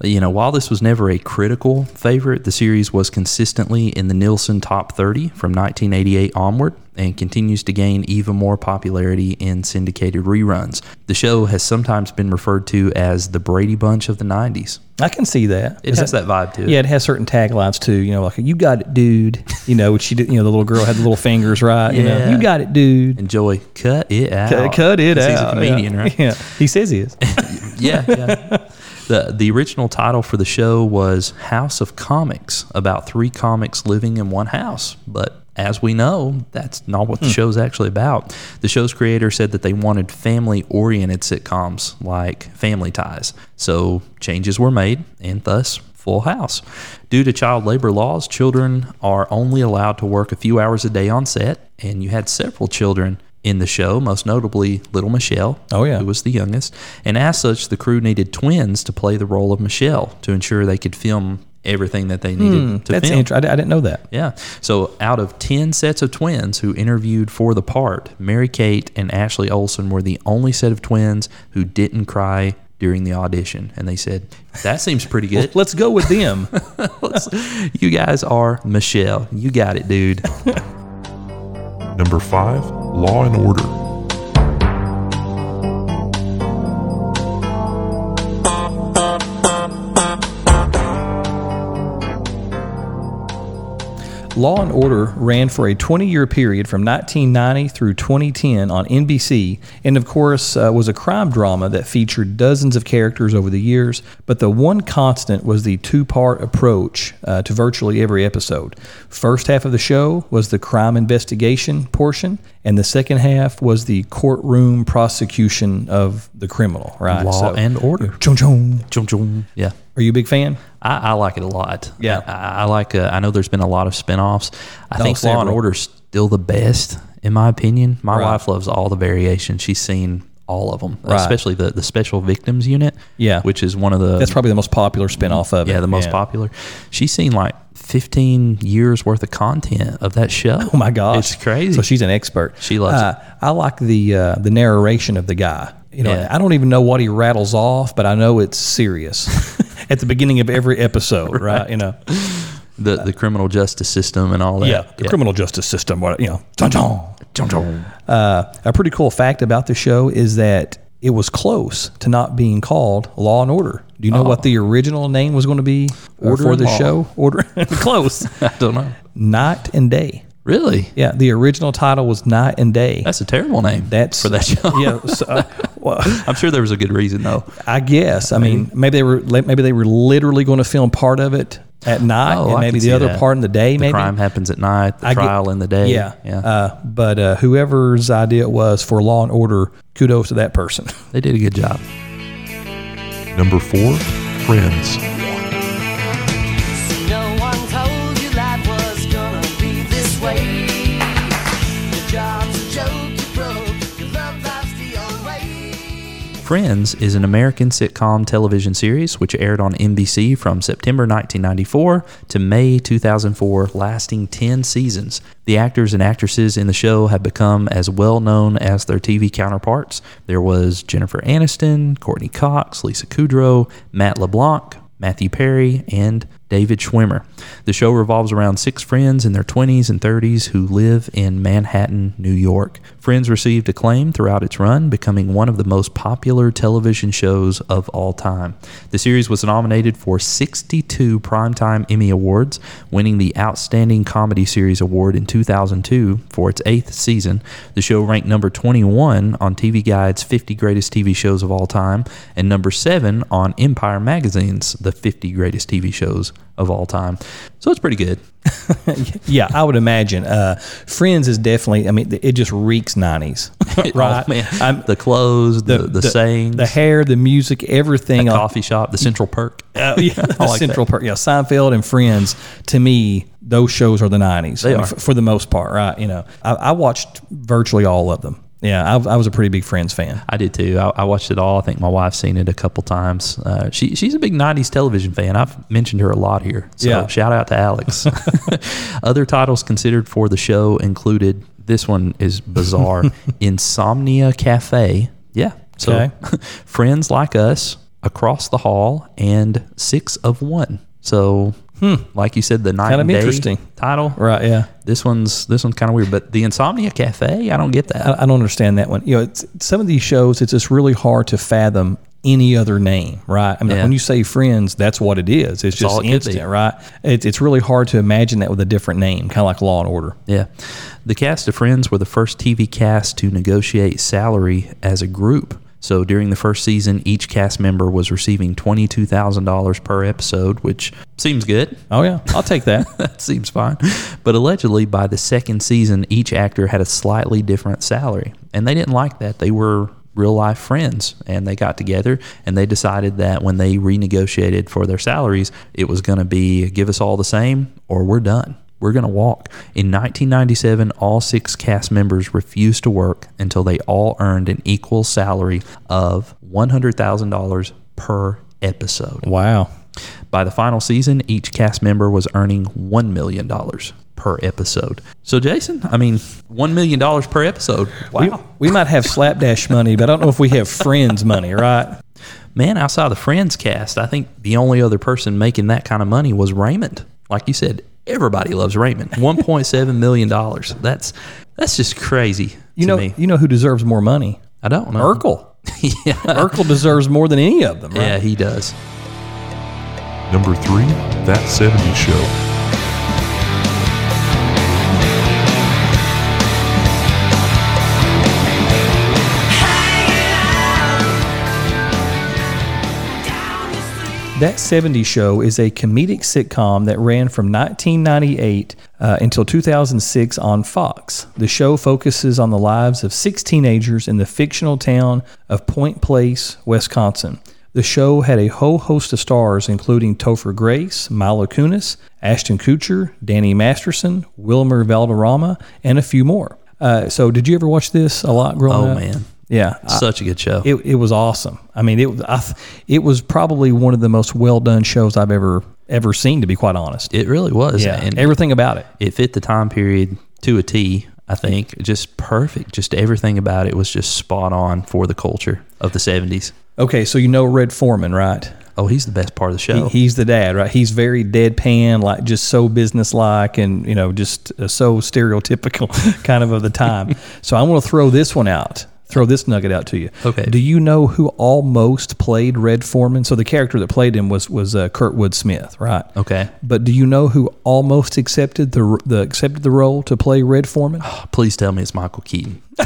You know, while this was never a critical favorite, the series was consistently in the Nielsen Top 30 from 1988 onward and continues to gain even more popularity in syndicated reruns. The show has sometimes been referred to as the Brady Bunch of the 90s. I can see that. It has that vibe too. Yeah, it has certain taglines too. You know, like "You got it, dude." You know, which she did. You know, the little girl had the little fingers, right? You know, Yeah. you got it, dude. And Joey, cut it out. Cut, cut it out. He's a comedian, yeah. right? Yeah, he says he is. yeah, yeah. The The original title for the show was House of Comics, about three comics living in one house. But as we know, that's not what the hmm. show's actually about. The show's creator said that they wanted family oriented sitcoms like Family Ties. So changes were made, and thus Full House. Due to child labor laws, children are only allowed to work a few hours a day on set, and you had several children in the show, most notably little Michelle, Oh, yeah. who was the youngest. And as such, the crew needed twins to play the role of Michelle to ensure they could film everything that they needed hmm, to That's film. interesting. I, I didn't know that. Yeah. So out of 10 sets of twins who interviewed for the part, Mary Kate and Ashley Olsen were the only set of twins who didn't cry during the audition. And they said, that seems pretty good. Let's go with them. you guys are Michelle. You got it, dude. Number 5. Law and Order. Law and Order ran for a 20 year period from 1990 through 2010 on NBC, and of course, uh, was a crime drama that featured dozens of characters over the years. But the one constant was the two part approach uh, to virtually every episode. First half of the show was the crime investigation portion, and the second half was the courtroom prosecution of the criminal, right? Law and order. Chong chong. Chum, chum. Yeah. Are you a big fan? I, I like it a lot. Yeah. I, I like. Uh, I know there's been a lot of spinoffs. I Oh, think Law and several. Order's still the best in my opinion. My Right. wife loves all the variations. She's seen all of them, Right. especially the the Special Victims Unit. Yeah. which is one of the That's probably the most popular spinoff of it. yeah the most popular. She's seen like 15 years worth of content of that show. Oh my gosh, it's crazy. So she's an expert. She loves uh, I like the uh, the narration of the guy. You know, Yeah. I don't even know what he rattles off, but I know it's serious at the beginning of every episode, right? You know, the the criminal justice system and all that. yeah, the criminal justice system. What you know. Uh, a pretty cool fact about the show is that it was close to not being called Law and Order. Do you know what the original name was going to be Order for the Law. show? Order close. I don't know. Night and Day. Really? Yeah, the original title was Night and Day. That's a terrible name. That's for that show. yeah. So, uh, well, I'm sure there was a good reason though. I guess. I mean, maybe they were maybe they were literally going to film part of it at night, Oh, and maybe the other that. part in the day. The maybe crime happens at night. The I get- trial in the day. Yeah, yeah. Uh, but uh, whoever's idea it was for Law and Order, kudos to that person. they did a good job. Number 4. Friends. Friends is an American sitcom television series which aired on NBC from September 1994 to May 2004, lasting 10 seasons. The actors and actresses in the show have become as well known as their TV counterparts. There was Jennifer Aniston, Courteney Cox, Lisa Kudrow, Matt LeBlanc, Matthew Perry, and David Schwimmer. The show revolves around six friends in their 20s and 30s who live in Manhattan, New York. Friends received acclaim throughout its run, becoming one of the most popular television shows of all time. The series was nominated for 62 Primetime Emmy Awards, winning the Outstanding Comedy Series Award in 2002 for its eighth season. The show ranked number 21 on TV Guide's 50 Greatest TV Shows of All Time and number 7 on Empire Magazine's The 50 Greatest TV Shows of All Time. So it's pretty good. yeah, I would imagine. Uh, Friends is definitely. I mean, it just reeks nineties, right? Oh, man. I'm- the clothes, the, the, sayings, the hair, the music, everything. the coffee shop, the Central Perk. Uh, yeah, the like Central Park, yeah, Seinfeld and Friends. To me, those shows are the '90s. They I mean, are. f- for the most part, right? You know, I, I watched virtually all of them. Yeah, I, I was a pretty big Friends fan. I did too. I, I watched it all. I think my wife's seen it a couple times. Uh, she she's a big '90s television fan. I've mentioned her a lot here. So Yeah. shout out to Alex. Other titles considered for the show included. This one is bizarre. Insomnia Cafe. Yeah. So Okay. Friends Like Us, Across the Hall, and Six of One. So, like you said, the night Hmm. Kind of interesting. title. Right? Yeah. This one's this one's kind of weird, but the Insomnia Cafe, I don't get that. I, I don't understand that one. You know, it's, some of these shows, it's just really hard to fathom any other name, right? I mean, Yeah. when you say Friends, that's what it is. It's just all it instant, right? It's it's really hard to imagine that with a different name, kind of like Law and Order. Yeah. The cast of Friends were the first TV cast to negotiate salary as a group. So during the first season, each cast member was receiving $22,000 per episode, which seems good. Oh yeah, I'll take that. that seems fine. But allegedly, by the second season, each actor had a slightly different salary. And they didn't like that. They were real life friends and they got together and they decided that when they renegotiated for their salaries, it was going to be give us all the same or we're done. We're going to walk. In 1997, all six cast members refused to work until they all earned an equal salary of $100,000 per episode. wow. By the final season, each cast member was earning $1 million per episode. So, Jason, I mean, $1 million per episode. Wow. We, we might have slapdash money, but I don't know if we have friends money, right? Man, outside the Friends cast, I think the only other person making that kind of money was Raymond. Like you said, everybody loves Raymond. $1.7 million. That's that's just crazy You to know, me. you know who deserves more money? I don't know. Urkel. yeah. Urkel deserves more than any of them, right? yeah, he does. Number 3, That 70s Show. That 70s Show is a comedic sitcom that ran from 1998 uh, until 2006 on Fox. The show focuses on the lives of six teenagers in the fictional town of Point Place, Wisconsin. The show had a whole host of stars, including Topher Grace, Mila Kunis, Ashton Kutcher, Danny Masterson, Wilmer Valderrama, and a few more. Uh, so, did you ever watch this a lot growing Oh, up? Oh, man. Yeah, Such a good show. it, it was awesome. I mean, it I, it was probably one of the most well done shows I've ever ever seen. To be quite honest, it really was. yeah, And everything about it. it fit the time period to a T. I think just perfect. Just everything about it was just spot on for the culture of the seventies. Okay, so you know Red Foreman, right? Oh, he's the best part of the He, show. he's the dad, right? He's very deadpan, like just so businesslike, and you know, just uh, so stereotypical, kind of of the time. so I'm going to throw this one out. Throw this nugget out to you. Okay. Do you know who almost played Red Foreman? So the character that played him was was uh, Kurtwood Smith, right? okay, But do you know who almost accepted the the accepted the role to play Red Foreman? please tell me it's Michael Keaton.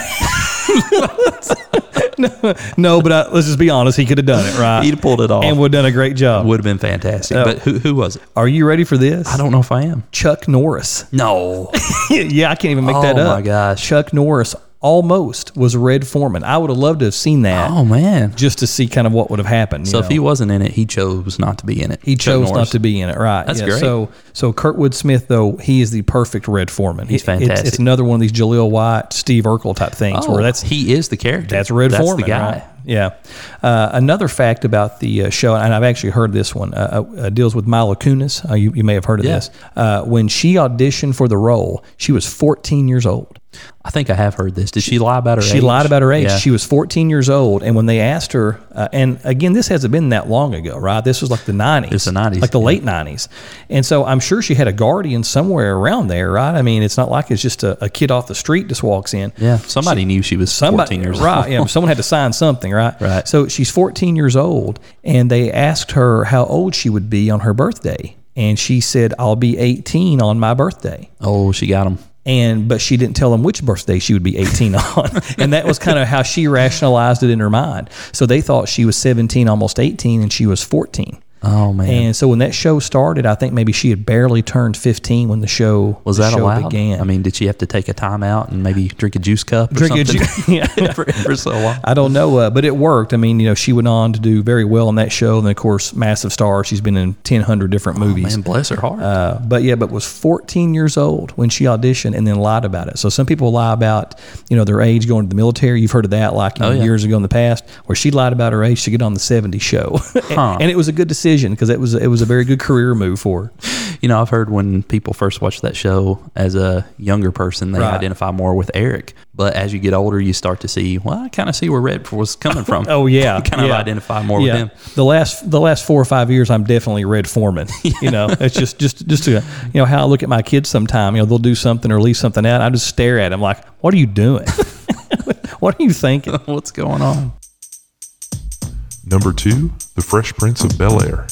no, no, but uh, let's just be honest, he could have done it, right? He'd have pulled it off. and would have done a great job. Would have been fantastic. Oh. But who who was it? Are you ready for this? I don't know if I am. Chuck Norris. No. yeah, I can't even make that Oh, up. my gosh. Chuck Norris almost was Red Foreman. I would have loved to have seen that oh man. just to see kind of what would have happened. So if he wasn't in it, he chose not to be in it. He chose not to be in it, right? That's yeah, great. So, so Kurtwood Smith, though, he is the perfect Red Foreman. He's It- it's- fantastic. It's, another one of these Jaleel White, Steve Urkel type things, Oh, where that's he is the character. That's Red That's Foreman, the guy. right? Yeah. Uh, another fact about the uh, show, and I've actually heard this one, uh, uh, deals with Mila Kunis. Uh, you, you may have heard of Yeah. this. Uh, when she auditioned for the role, she was 14 years old. I think I have heard this. Did she lie about her She age? lied about her age. Yeah. She was 14 years old, and when they asked her, uh, and again, this hasn't been that long ago, right? This was like the 90s. It's the 90s, like the yeah. late 90s, and so I'm sure she had a guardian somewhere around there, right? I mean, it's not like it's just a, a kid off the street just walks in. yeah, somebody knew she was Somebody, 14 years right? old. Yeah, someone had to sign something, right? Right. So she's 14 years old, and they asked her how old she would be on her birthday, and she said, "I'll be 18 on my birthday." Oh, she got him. and but she didn't tell them which birthday she would be 18 on and that was kind of how she rationalized it in her mind so they thought she was 17 almost 18 and she was 14 Oh man. and so when that show started i think maybe she had barely turned 15 when the show the was that show allowed? began I mean, did she have to take a time out and maybe drink a juice cup or Drink a something? ju- yeah. for, for so long. I don't know, uh, but it worked. I mean, you know, she went on to do very well on that show, and of course, massive star. She's been in ten hundred different movies. Oh, Man, bless her heart. Uh, but yeah, but was 14 years old when she auditioned and then lied about it. So some people lie about, you know, their age going to the military. You've heard of that, like Oh, know, yeah. years ago in the past, where she lied about her age to get on the 70 show, Huh. and it was a good decision because it was it was a very good career move for her. you know, I've heard when people first watch that show as a younger person, they Right. identify more with Eric. But as you get older, you start to see, well, I kind of see where Red was coming from. Oh yeah, You kind of yeah. identify more yeah. with him. The last the last four or five years, I'm definitely Red Foreman. You know, it's just just just to, you know how I look at my kids. Sometime you know they'll do something or leave something out. I just stare at them like, "What are you doing? what are you thinking?" What's going on? Number 2, The Fresh Prince of Bel Air.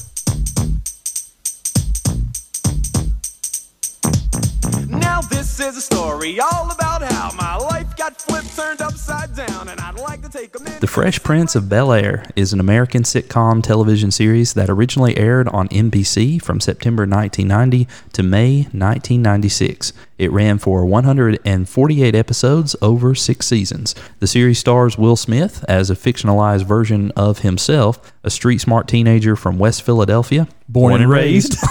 Now this is a story all about how my life got flipped, turned upside down, and I'd like to take a minute. The Fresh Prince of Bel Air is an American sitcom television series that originally aired on NBC from September 1990 to May 1996. It ran for 148 episodes over six seasons. The series stars Will Smith as a fictionalized version of himself, a street smart teenager from West Philadelphia, Born, and raised.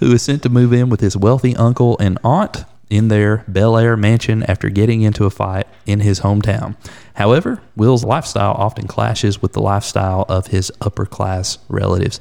who is sent to move in with his wealthy uncle and aunt in their Bel Air mansion after getting into a fight in his hometown. However, Will's lifestyle often clashes with the lifestyle of his upper class relatives.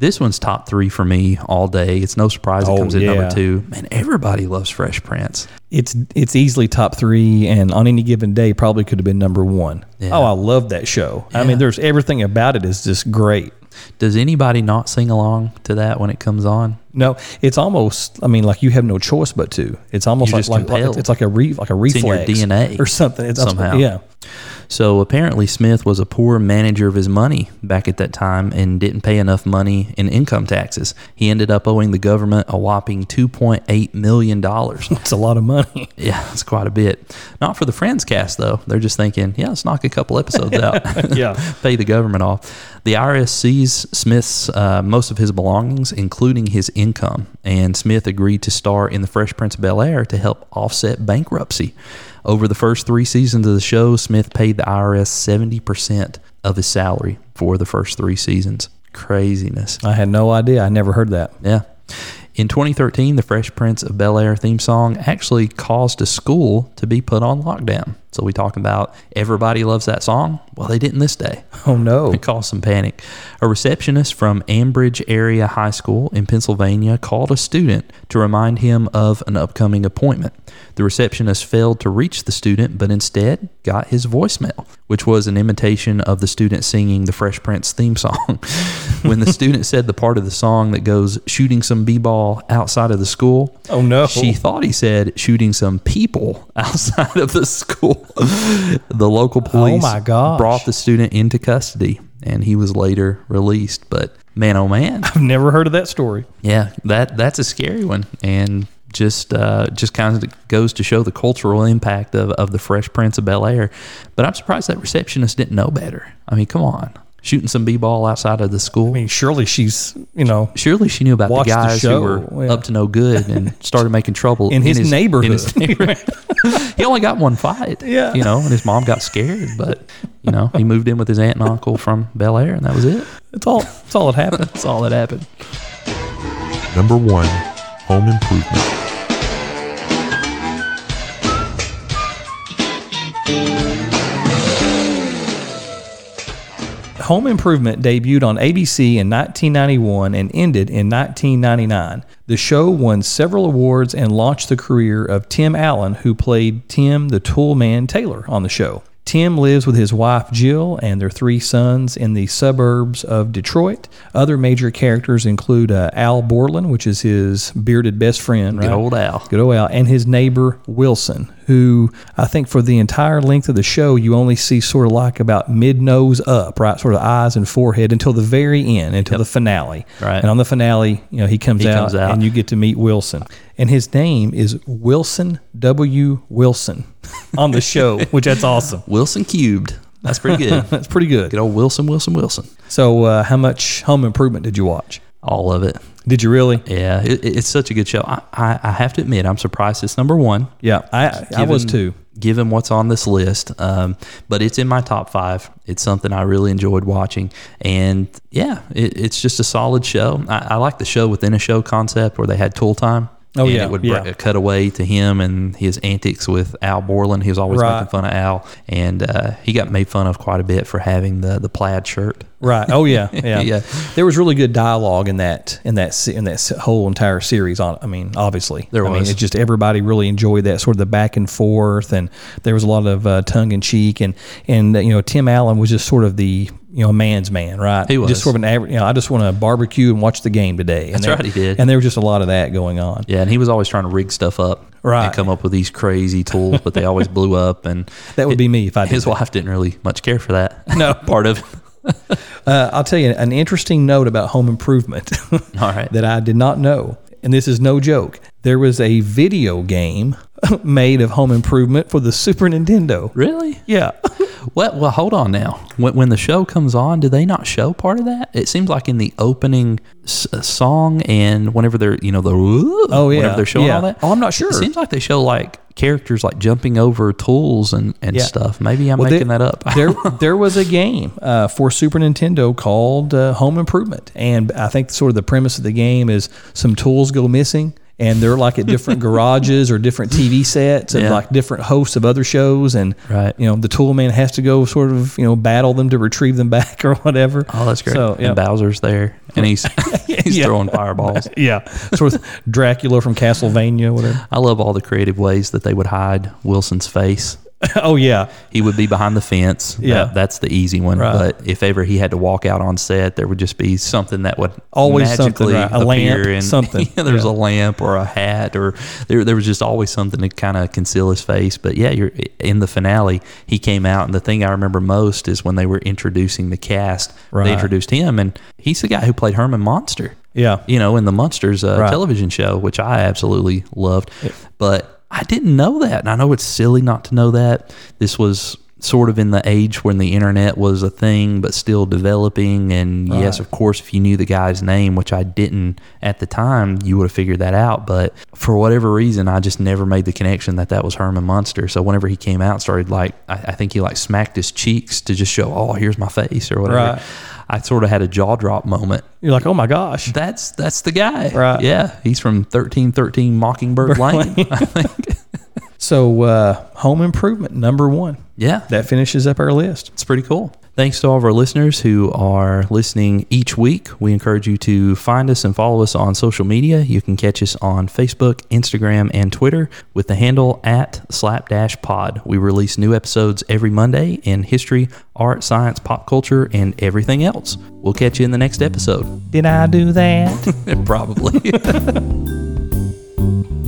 This one's top three for me all day. It's no surprise Oh, it comes in yeah. number two. Man, everybody loves Fresh Prince. it's it's easily top three, and on any given day, probably could have been number one. Yeah. Oh, I love that show. I mean, there's everything about it is just great. Does anybody not sing along to that when it comes on? No, it's almost. I mean, like you have no choice but to. It's almost You're like like, like it's like a re, like a It's in your DNA or something. It's somehow. Yeah. So apparently, Smith was a poor manager of his money back at that time and didn't pay enough money in income taxes. He ended up owing the government a whopping $2.8 million. It's a lot of money. yeah, it's quite a bit. Not for the Friends cast, though. They're just thinking, yeah, let's knock a couple episodes out. Yeah. Pay the government off. The IRS seized Smith's uh, most of his belongings, including his income, and Smith agreed to star in The Fresh Prince of Bel Air to help offset bankruptcy. Over the first three seasons of the show, Smith paid the IRS 70% of his salary for the first three seasons. Craziness. I had no idea. I never heard that. Yeah. In 2013, the Fresh Prince of Bel Air theme song actually caused a school to be put on lockdown. So we talk about everybody loves that song. Well, they didn't this day. Oh no. It caused some panic. A receptionist from Ambridge Area High School in Pennsylvania called a student to remind him of an upcoming appointment. The receptionist failed to reach the student, but instead got his voicemail, which was an imitation of the student singing the Fresh Prince theme song. when the student said the part of the song that goes shooting some b-ball outside of the school, Oh, no. she thought he said shooting some people outside of the school. The local police Oh, my brought the student into custody and he was later released. But man, oh man, I've never heard of that story. yeah, that that's a scary one, and just uh, just kind of goes to show the cultural impact of, of the Fresh Prince of Bel Air. But I'm surprised that receptionist didn't know better. I mean, come on, shooting some b-ball outside of the school. I mean, surely she's you know Surely she knew about the Watched the guys who were yeah. up to no good and started making trouble in his, neighborhood. in his neighborhood. he only got one fight, Yeah. you know, and his mom got scared, but you know, he moved in with his aunt and uncle from Bel Air, and that was it. That's all. That's all that happened. That's all that happened. Number 1. Home Improvement. Home Improvement debuted on ABC in 1991 and ended in 1999. The show won several awards and launched the career of Tim Allen, who played Tim the Toolman Taylor on the show. Tim lives with his wife Jill and their three sons in the suburbs of Detroit. Other major characters include uh, Al Borland, which is his bearded best friend, right? Good old Al. Good old Al, and his neighbor Wilson, who I think for the entire length of the show, you only see sort of like about mid nose up, right? Sort of eyes and forehead until the very end, until the finale. Right. And on the finale, you know, he comes, He out, comes out. and you get to meet Wilson. And his name is Wilson W. Wilson on the show, which that's awesome. Wilson cubed. That's pretty good. That's pretty good. Good old Wilson, Wilson, Wilson. So, uh, how much Home Improvement did you watch? All of it. Did you really? Yeah, it, it's such a good show. I, I, I have to admit, I'm surprised it's number one. Yeah, I I was too. Given what's on this list, um, but it's in my top five. It's something I really enjoyed watching, and yeah, it, it's just a solid show. I, I like the show within a show concept where they had tool time. Oh, and yeah, it would yeah. cut away to him and his antics with Al Borland. He was always Right. making fun of Al, and uh, he got made fun of quite a bit for having the the plaid shirt. Right. Oh yeah, yeah. Yeah. There was really good dialogue in that in that in that whole entire series. On, I mean, obviously, There I mean, was. it just everybody really enjoyed that sort of the back and forth, and there was a lot of uh, tongue in cheek, and and you know Tim Allen was just sort of the you know a man's man, right? He was. just sort of an average. You know, I just want to barbecue and watch the game today. And That's there- right, he did. And there was just a lot of that going on. Yeah, and he was always trying to rig stuff up, Right. And come up with these crazy tools, but they always blew up. And That would be me if I did His that. wife didn't really much care for that. No. part of. Uh, I'll tell you an interesting note about Home Improvement All right. that I did not know, and this is no joke. there was a video game made of Home Improvement for the Super Nintendo. Really? Yeah. Well, well, hold on now. When, when the show comes on, do they not show part of that? It seems like in the opening s- uh, song and whenever they're, you know, the Oh, yeah. whenever they're showing Yeah. all that. Oh, I'm not sure. It seems like they show like characters like jumping over tools and, and Yeah. stuff. Maybe I'm Well, making there- that up. there, there was a game uh, for Super Nintendo called uh, Home Improvement, and I think sort of the premise of the game is some tools go missing, and they're like at different garages or different TV sets and Yeah. like different hosts of other shows, and Right. you know the tool man has to go sort of you know battle them to retrieve them back or whatever. oh, that's great. So, yeah. And Bowser's there, and he's he's Yeah. throwing fireballs. yeah, sort of Dracula from Castlevania, whatever. I love all the creative ways that they would hide Wilson's face. oh yeah, He would be behind the fence. Yeah. That- that's the easy one. Right. But if ever he had to walk out on set, there would just be something that would Always something, magically right. A lamp, and something. Yeah, there's Yeah. a lamp or a hat, or there there was just always something to kind of conceal his face. But yeah, you're in the finale. He came out, and the thing I remember most is when they were introducing the cast. Right. They introduced him, and he's the guy who played Herman Munster yeah. you know, in the Munsters uh, television show, which I absolutely loved. But I didn't know that. And I know it's silly not to know that. This was sort of in the age when the internet was a thing, but still developing. And yes, of course, if you knew the guy's name, which I didn't at the time, you would have figured that out. But for whatever reason, I just never made the connection that that was Herman Munster. So whenever he came out, started like, I, I think he like smacked his cheeks to just show, oh, here's my face or whatever. Right. I sort of had a jaw drop moment You're like, oh my gosh. that's that's the guy. Right. Yeah. He's from thirteen thirteen Mockingbird Lane. I think. So, uh, Home Improvement number one. Yeah. That finishes up our list. It's pretty cool. Thanks to all of our listeners who are listening each week. We encourage you to find us and follow us on social media. You can catch us on Facebook, Instagram, and Twitter with the handle at slapdash pod. We release new episodes every Monday in history, art, science, pop culture, and everything else. We'll catch you in the next episode. Did I do that? Probably.